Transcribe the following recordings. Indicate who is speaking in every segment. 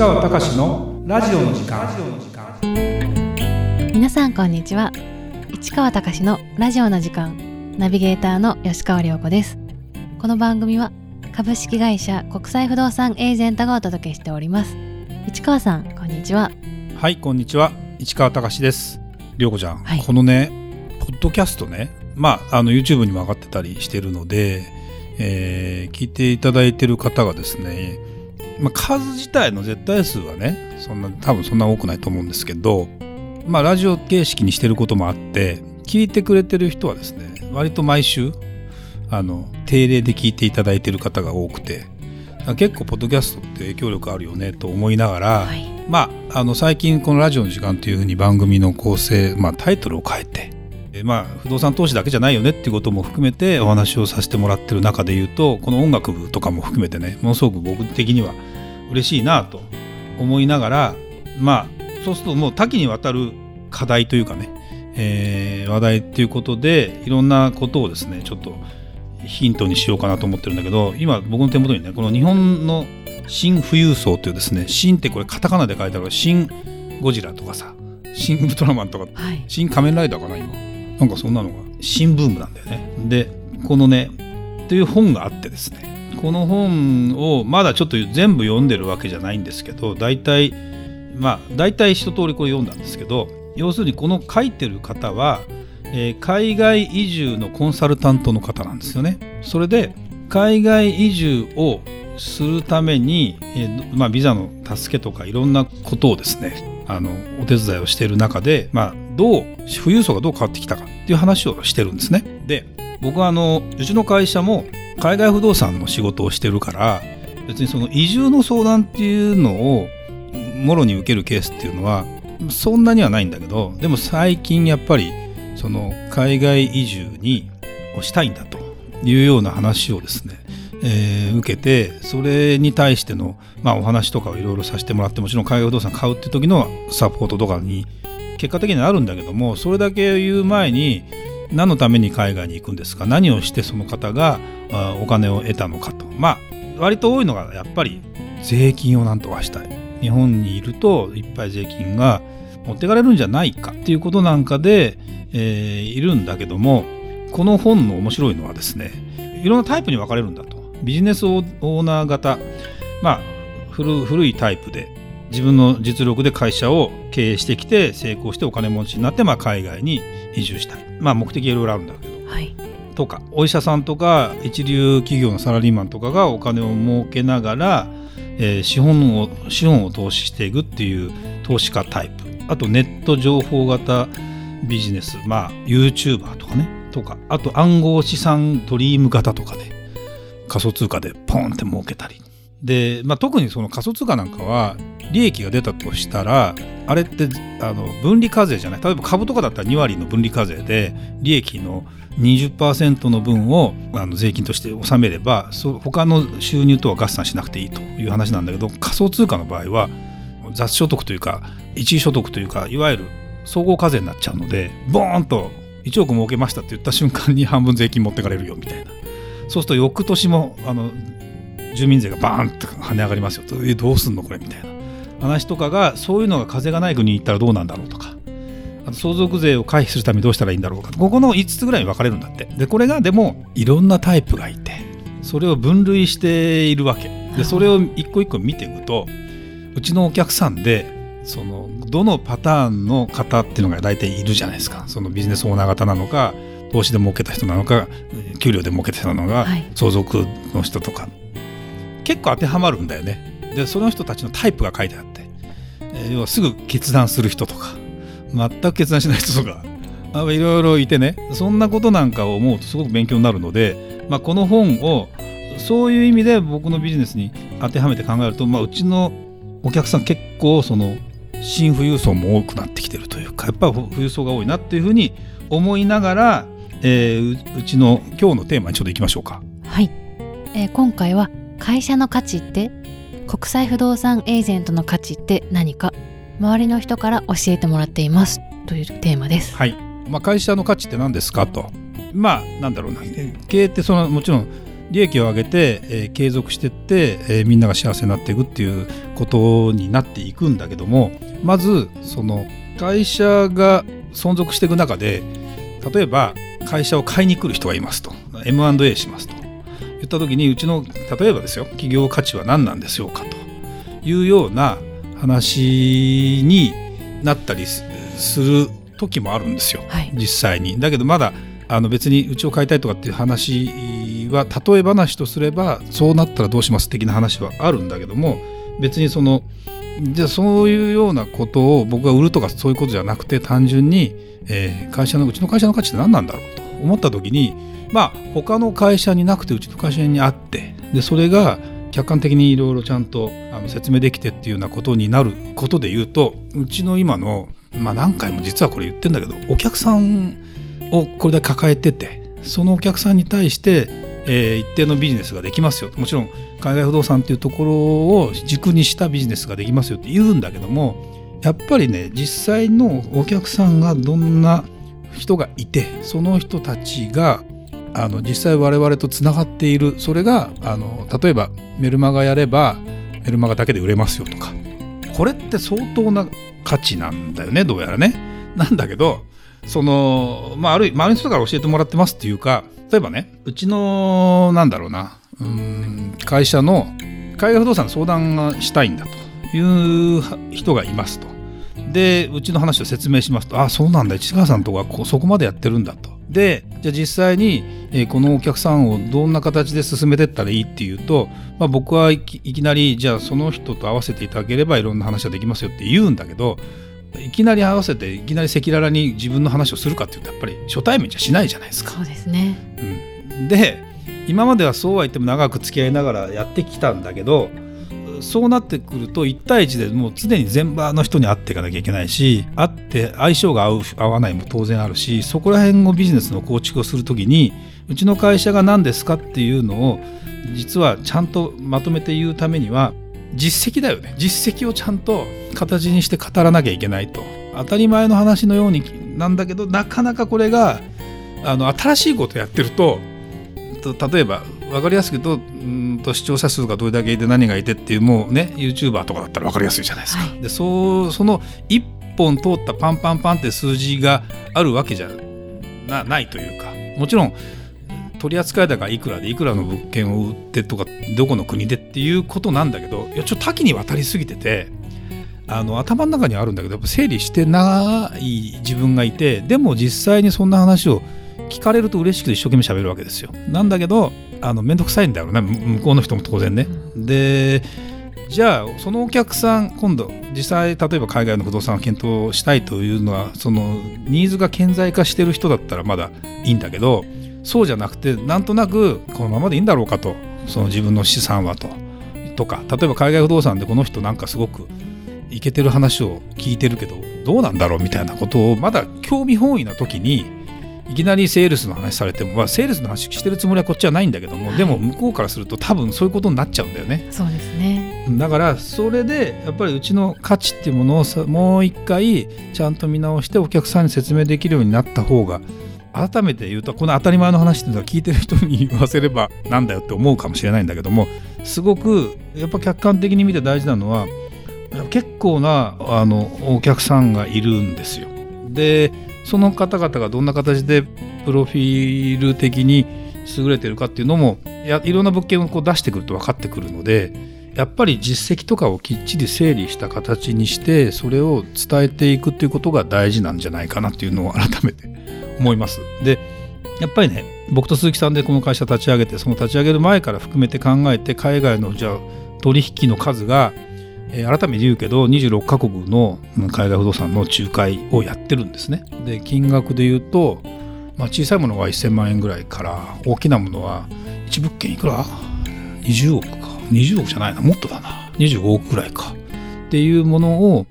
Speaker 1: 川隆のラジオの時間。
Speaker 2: 皆さんこんにちは。市川隆のラジオの時間。ナビゲーターの吉川良子です。この番組は株式会社国際不動産エージェントがお届けしております。市川さんこんにちは。
Speaker 1: はいこんにちは。市川隆です。良子ちゃん、
Speaker 2: はい。
Speaker 1: このねポッドキャストね。まああの YouTube にも上がってたりしてるので、えー聞いていただいてる方がですねまあ、数自体の絶対数はねそんな多分そんな多くないと思うんですけどまあラジオ形式にしてることもあって聞いてくれてる人はですね割と毎週あの定例で聞いていただいてる方が多くて結構ポッドキャストって影響力あるよねと思いながら、
Speaker 2: はい。
Speaker 1: まああの最近この「ラジオの時間」というふうに番組の構成、まあ、タイトルを変えてえまあ不動産投資だけじゃないよねっていうことも含めてお話をさせてもらってる中で言うとこの音楽部とかも含めてねものすごく僕的には嬉しいなと思いながらまあそうするともう多岐にわたる課題というかね、えー話題っていうことでいろんなことをですねちょっとヒントにしようかなと思ってるんだけど今僕の手元にねこの日本の新富裕層というですね新ってこれカタカナで書いてある新ゴジラとかさ新ウルトラマンとか
Speaker 2: はい。
Speaker 1: 新仮面ライダーかな今なんかそんなのが。新ブームなんだよね。でこのねという本があってですね。この本をまだちょっと全部読んでるわけじゃないんですけど大体まあ大体一通りこれ読んだんですけど要するにこの書いてる方は、えー海外移住のコンサルタントの方なんですよね。それで海外移住をするために、えーまあ、ビザの助けとかいろんなことをですねあのお手伝いをしている中で、まあ、どう富裕層がどう変わってきたかっていう話をしてるんですね。で僕はあのうちの会社も海外不動産の仕事をしてるから別にその移住の相談っていうのをもろに受けるケースっていうのはそんなにはないんだけどでも最近やっぱりその海外移住にしたいんだというような話をですね、えー受けてそれに対しての、まあ、お話とかをいろいろさせてもらってもちろん海外不動産買うっていう時のサポートとかに結果的にはあるんだけどもそれだけ言う前に何のために海外に行くんですか？何をしてその方がお金を得たのかと。まあ割と多いのがやっぱり税金をなんとかしたい。日本にいるといっぱい税金が持ってかれるんじゃないか。っていうことなんかで、えーいるんだけどもこの本の面白いのはですねいろんなタイプに分かれるんだと。ビジネスオーナー型。まあ古いタイプで。自分の実力で会社を経営してきて成功してお金持ちになって、まあ、海外に移住したい。まあ目的いろいろあるんだけど。
Speaker 2: はい。
Speaker 1: とかお医者さんとか一流企業のサラリーマンとかがお金を儲けながら、えー資本を資本を投資していくっていう投資家タイプ。あとネット情報型ビジネス。まあ YouTuber とかね。とかあと暗号資産ドリーム型とかで仮想通貨でポンって儲けたり。で、まあ、特にその仮想通貨なんかは利益が出たとしたらあれってあの分離課税じゃない？例えば株とかだったら2割の分離課税で利益の20%の分をあの税金として納めればそう他の収入とは合算しなくていいという話なんだけど仮想通貨の場合は雑所得というか一時所得というかいわゆる総合課税になっちゃうのでボーンと1億儲けましたって言った瞬間に半分税金持ってかれるよみたいな。そうすると翌年もあの住民税がバーンと跳ね上がりますよと。どうすんのこれみたいな。話とかがそういうのが風がない国に行ったらどうなんだろうとか。あと相続税を回避するためにどうしたらいいんだろうかここの5つぐらいに分かれるんだって。でこれがでもいろんなタイプがいてそれを分類しているわけ。でそれを一個一個見ていくとうちのお客さんでそのどのパターンの方っていうのが大体いるじゃないですか。そのビジネスオーナー型なのか投資で儲けた人なのか給料で儲けた人なのか、
Speaker 2: はい。
Speaker 1: 相続の人とか。結構当てはまるんだよねでその人たちのタイプが書いてあって、えー要はすぐ決断する人とか全く決断しない人とか いろいろいてねそんなことなんかを思うとすごく勉強になるので、まあ、この本をそういう意味で僕のビジネスに当てはめて考えると、まあ、うちのお客さん結構その新富裕層も多くなってきてるというかやっぱ富裕層が多いなっていうふうに思いながら、えーううちの今日のテーマにちょっといきましょうか。
Speaker 2: はい、えー今回は会社の価値って国際不動産エージェントの価値って何か？周りの人から教えてもらっています。というテーマです。
Speaker 1: はい。まあ、会社の価値って何ですかと。まあなんだろうな。経営ってそのもちろん利益を上げて、えー、継続していって、えー、みんなが幸せになっていくっていうことになっていくんだけどもまずその会社が存続していく中で例えば会社を買いに来る人がいますと。M&A しますと言った時にうちの例えばですよ企業価値は何なんでしょうかというような話になったりする時もあるんですよ、はい、実際に。だけどまだあの別にうちを買いたいとかっていう話は例え話とすればそうなったらどうします的な話はあるんだけども別にそのじゃあそういうようなことを僕が売るとかそういうことじゃなくて単純に、えー、会社のうちの会社の価値って何なんだろうと思った時にまあ他の会社になくてうちの会社にあってでそれが客観的にいろいろちゃんとあの説明できてっていうようなことになることで言うとうちの今の、まあ、何回も実はこれ言ってんだけどお客さんをこれで抱えててそのお客さんに対して、えー、一定のビジネスができますよもちろん海外不動産っていうところを軸にしたビジネスができますよって言うんだけどもやっぱりね実際のお客さんがどんな人がいてその人たちがあの実際我々とつながっているそれがあの例えばメルマガやればメルマガだけで売れますよとかこれって相当な価値なんだよねどうやらね。なんだけどその、まあ、ある周りの人から教えてもらってますっていうか例えばねうちのなんだろうなうん会社の海外不動産の相談がしたいんだという人がいますと。でうちの話を説明しますとああそうなんだ市川さんとかこそこまでやってるんだと。でじゃあ実際に、えー、このお客さんをどんな形で進めていったらいいっていうと、まあ、僕はいきなりじゃあその人と合わせていただければいろんな話ができますよって言うんだけどいきなり合わせていきなり赤裸々に自分の話をするかっていうとやっぱり初対面じゃしないじゃないですか。
Speaker 2: そうですね、
Speaker 1: うん、で今まではそうは言っても長く付き合いながらやってきたんだけどそうなってくると1対1でもう常に全場の人に会っていかなきゃいけないし会って相性が合う合わないも当然あるしそこら辺のビジネスの構築をする時にうちの会社が何ですかっていうのを実はちゃんとまとめて言うためには実績だよね。実績をちゃんと形にして語らなきゃいけないと。当たり前の話のようになんだけどなかなかこれがあの新しいことやってると例えば分かりやすく言うとうんと視聴者数がどれだけいて何がいてっていうもうね YouTuber とかだったら分かりやすいじゃないですか。はい、でそうその1本通ったパンパンパンって数字があるわけじゃなないというかもちろん取扱高いくらでいくらの物件を売ってとかどこの国でっていうことなんだけどいやちょっと多岐にわたりすぎててあの頭の中にあるんだけどやっぱ整理してない自分がいてでも実際にそんな話を聞かれると嬉しくて一生懸命喋るわけですよ。なんだけどあの面倒くさいんだろうね向こうの人も当然ね。でじゃあそのお客さん今度実際例えば海外の不動産を検討したいというのはそのニーズが顕在化してる人だったらまだいいんだけどそうじゃなくてなんとなくこのままでいいんだろうかとその自分の資産はととか例えば海外不動産でこの人なんかすごくいけてる話を聞いてるけどどうなんだろうみたいなことをまだ興味本位な時にいきなりセールスの話されても、まあ、セールスの話してるつもりはこっちはないんだけども、はい、でも向こうからすると多分そういうことになっちゃうんだよね。
Speaker 2: そうですね
Speaker 1: だからそれでやっぱりうちの価値っていうものをさもう一回ちゃんと見直してお客さんに説明できるようになった方が改めて言うとこの当たり前の話っていうのは聞いてる人に言わせればなんだよって思うかもしれないんだけどもすごくやっぱ客観的に見て大事なのは結構なあのお客さんがいるんですよ。でその方々がどんな形でプロフィール的に優れてるかっていうのもやいろんな物件をこう出してくると分かってくるのでやっぱり実績とかをきっちり整理した形にしてそれを伝えていくっていうことが大事なんじゃないかなっていうのを改めて思います。でやっぱりね僕と鈴木さんでこの会社立ち上げてその立ち上げる前から含めて考えて海外のじゃあ取引の数がえー、改めて言うけど26カ国の海外不動産の仲介をやってるんですね。で金額で言うと、まあ、小さいものは1000万円ぐらいから大きなものは1物件いくら ?20 億か。20億じゃないな。もっとだな。25億ぐらいか。っていうものを、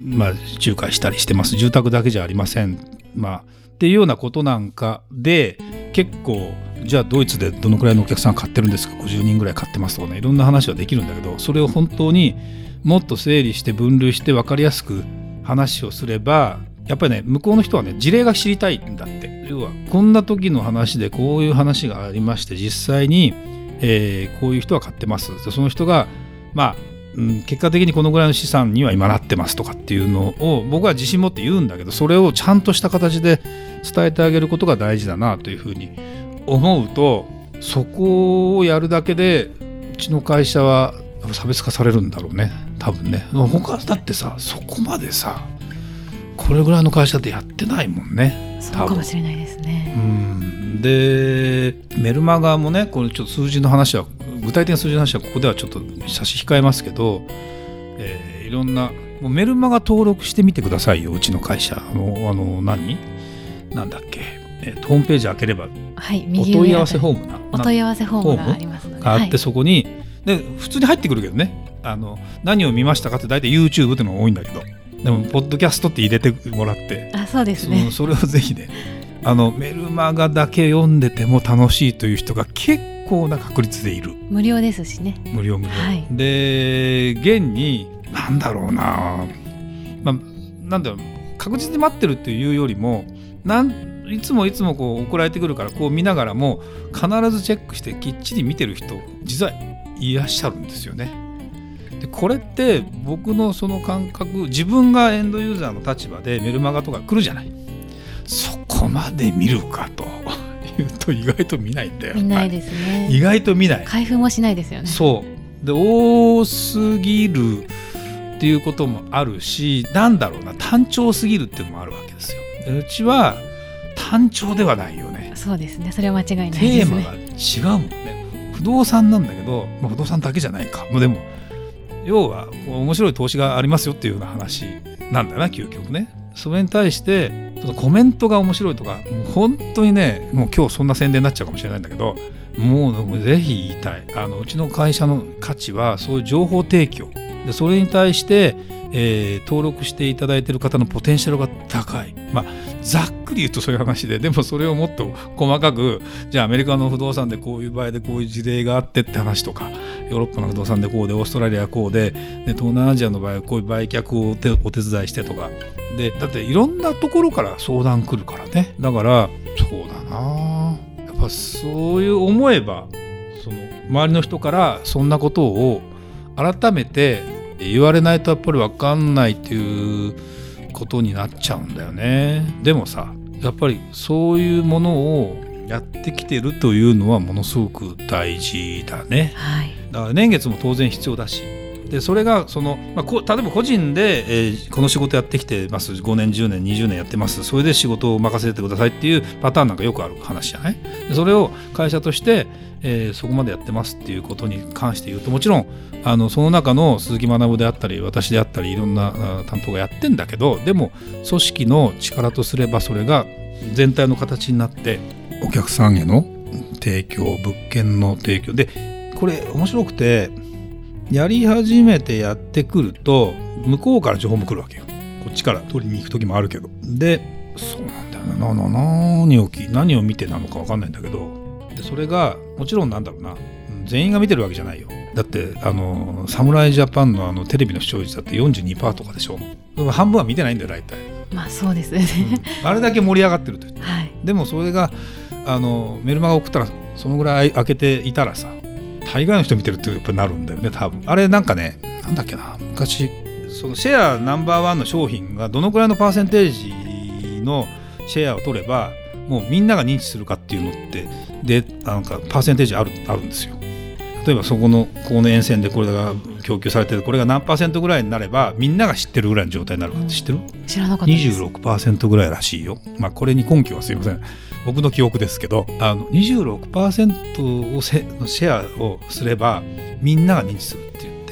Speaker 1: まあ、仲介したりしてます。住宅だけじゃありません。まあっていうようなことなんかで結構じゃあドイツでどのくらいのお客さん買ってるんですか？50人ぐらい買ってますとかね。いろんな話はできるんだけどそれを本当にもっと整理して分類して分かりやすく話をすればやっぱりね向こうの人はね事例が知りたいんだって。要はこんな時の話でこういう話がありまして実際にえーこういう人は買ってます。その人がまあうん結果的にこのぐらいの資産には今なってますとかっていうのを僕は自信持って言うんだけどそれをちゃんとした形で伝えてあげることが大事だなというふうに思うとそこをやるだけでうちの会社は差別化されるんだろうね。多分ね。他だってさそこまでさこれぐらいの会社ってやってないもんね。
Speaker 2: そうかもしれないです
Speaker 1: う
Speaker 2: ね。
Speaker 1: ん。でメルマガもねこれちょっと数字の話は具体的な数字の話はここではちょっと差し控えますけど、えーいろんなもうメルマガ登録してみてくださいようちの会社。あのあの何？なんだっけ、えーとホームページ開ければ
Speaker 2: はい、
Speaker 1: お
Speaker 2: 右
Speaker 1: 問い合わせフォームな
Speaker 2: お問い合わせフォームがありますので。
Speaker 1: があって、
Speaker 2: はい。
Speaker 1: そこにで普通に入ってくるけどねあの何を見ましたかって大体 YouTube っていうのが多いんだけど。でもポッドキャストって入れてもらって。
Speaker 2: あ、そうです
Speaker 1: そ
Speaker 2: ね
Speaker 1: の。それをぜひねあのメルマガだけ読んでても楽しいという人が結構な確率でいる。
Speaker 2: 無料ですしね。
Speaker 1: 無料無料、
Speaker 2: はい。
Speaker 1: で現になんだろうな。まあなんだろう。確実に待ってるっていうよりもなんいつもいつもこう送られてくるからこう見ながらも必ずチェックしてきっちり見てる人実はいらっしゃるんですよね。でこれって僕のその感覚自分がエンドユーザーの立場でメルマガとか来るじゃない。そこまで見るかと。いうと意外と見ないんだよ
Speaker 2: 見ないですね。
Speaker 1: 意外と見ない。
Speaker 2: 開封もしないですよね。
Speaker 1: そう。で多すぎるっていうこともあるしなんだろうな単調すぎるっていうのもあるわけですよ。でうちは単調ではないよね。
Speaker 2: そうですね。それは間違いない
Speaker 1: テ
Speaker 2: です
Speaker 1: ーマ
Speaker 2: ね。
Speaker 1: が違うもんね。不動産なんだけど、まあ、不動産だけじゃないか。でも要は面白い投資がありますよっていうような話なんだな究極ね。それに対してちょっとコメントが面白いとかもう本当にねもう今日そんな宣伝になっちゃうかもしれないんだけどもうぜひ言いたい。あのうちの会社の価値はそういう情報提供。でそれに対して、えー登録していただいている方のポテンシャルが高い。まあざっくり言うとそういう話ででもそれをもっと細かくじゃあアメリカの不動産でこういう場合でこういう事例があってって話とかヨーロッパの不動産でこうでオーストラリアこうでで東南アジアの場合はこういう売却をお手お手伝いしてとか。でだっていろんなところから相談来るからね。だからそうだな。やっぱそういう思えばその周りの人からそんなことを改めて言われないとやっぱり分かんないっていうことになっちゃうんだよね。でもさやっぱりそういうものをやってきてるというのはものすごく大事だね。
Speaker 2: はい。
Speaker 1: だから年月も当然必要だしでそれがその、まあ、こ例えば個人で、えーこの仕事やってきてます。5年10年20年やってます。それで仕事を任せてくださいっていうパターンなんかよくある話じゃない？それを会社として、えーそこまでやってますっていうことに関して言うともちろんあのその中の鈴木学であったり私であったりいろんな担当がやってんだけどでも組織の力とすればそれが全体の形になってお客さんへの提供物件の提供。でこれ面白くてやり始めてやってくると向こうから情報も来るわけよ。こっちから取りに行く時もあるけど。でそうなんだよななな何をき何を見てなのか分かんないんだけど。でそれがもちろんなんだろうな。うん全員が見てるわけじゃないよ。だってあの侍ジャパンのあのテレビの視聴率だって42%とかでしょ。半分は見てないんだよ大体、
Speaker 2: まあそうですね。
Speaker 1: あれだけ盛り上がってると
Speaker 2: はい。
Speaker 1: でもそれがあのメルマガ送ったらそのぐらい開けていたらさ大概の人見てるってやっぱなるんだよね多分。あれなんかねなんだっけな昔そのシェアナンバーワンの商品がどのくらいのパーセンテージのシェアを取ればもうみんなが認知するかっていうのってでなんかパーセンテージあるあるんですよ。例えばそこのこの沿線でこれが供給されてるこれが何パーセントぐらいになればみんなが知ってるぐらいの状態になるかって知ってる？
Speaker 2: 知らなかったです。
Speaker 1: 26%ぐらいらしいよ。まあこれに根拠はすいません。僕の記憶ですけど、あの26%をせのシェアをすればみんなが認知するって言っ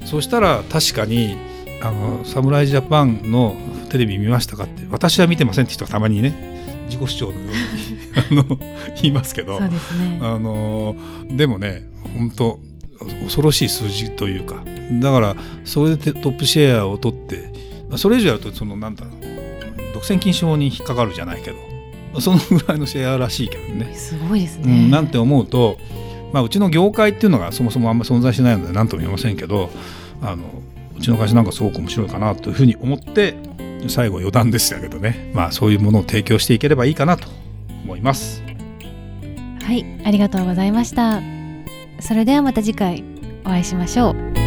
Speaker 1: て、そしたら確かにあの侍ジャパンのテレビ見ましたかって、私は見てませんって人がたまにね、自己主張のように あの言いますけど
Speaker 2: そう、ですね。
Speaker 1: あのでもね本当恐ろしい数字というかだからそれでトップシェアを取ってそれ以上やるとそのなんだろう独占禁止法に引っかかるじゃないけどそのぐらいのシェアらしいけどね。
Speaker 2: すごいです
Speaker 1: う
Speaker 2: ね。
Speaker 1: ん、なんて思うと、まあ、うちの業界っていうのがそもそもあんまり存在しないので何とも言えませんけどあのうちの会社なんかすごく面白いかなというふうに思って最後余談でしたけどね、まあ、そういうものを提供していければいいかなと思います。
Speaker 2: はい、ありがとうございました。それではまた次回お会いしましょう。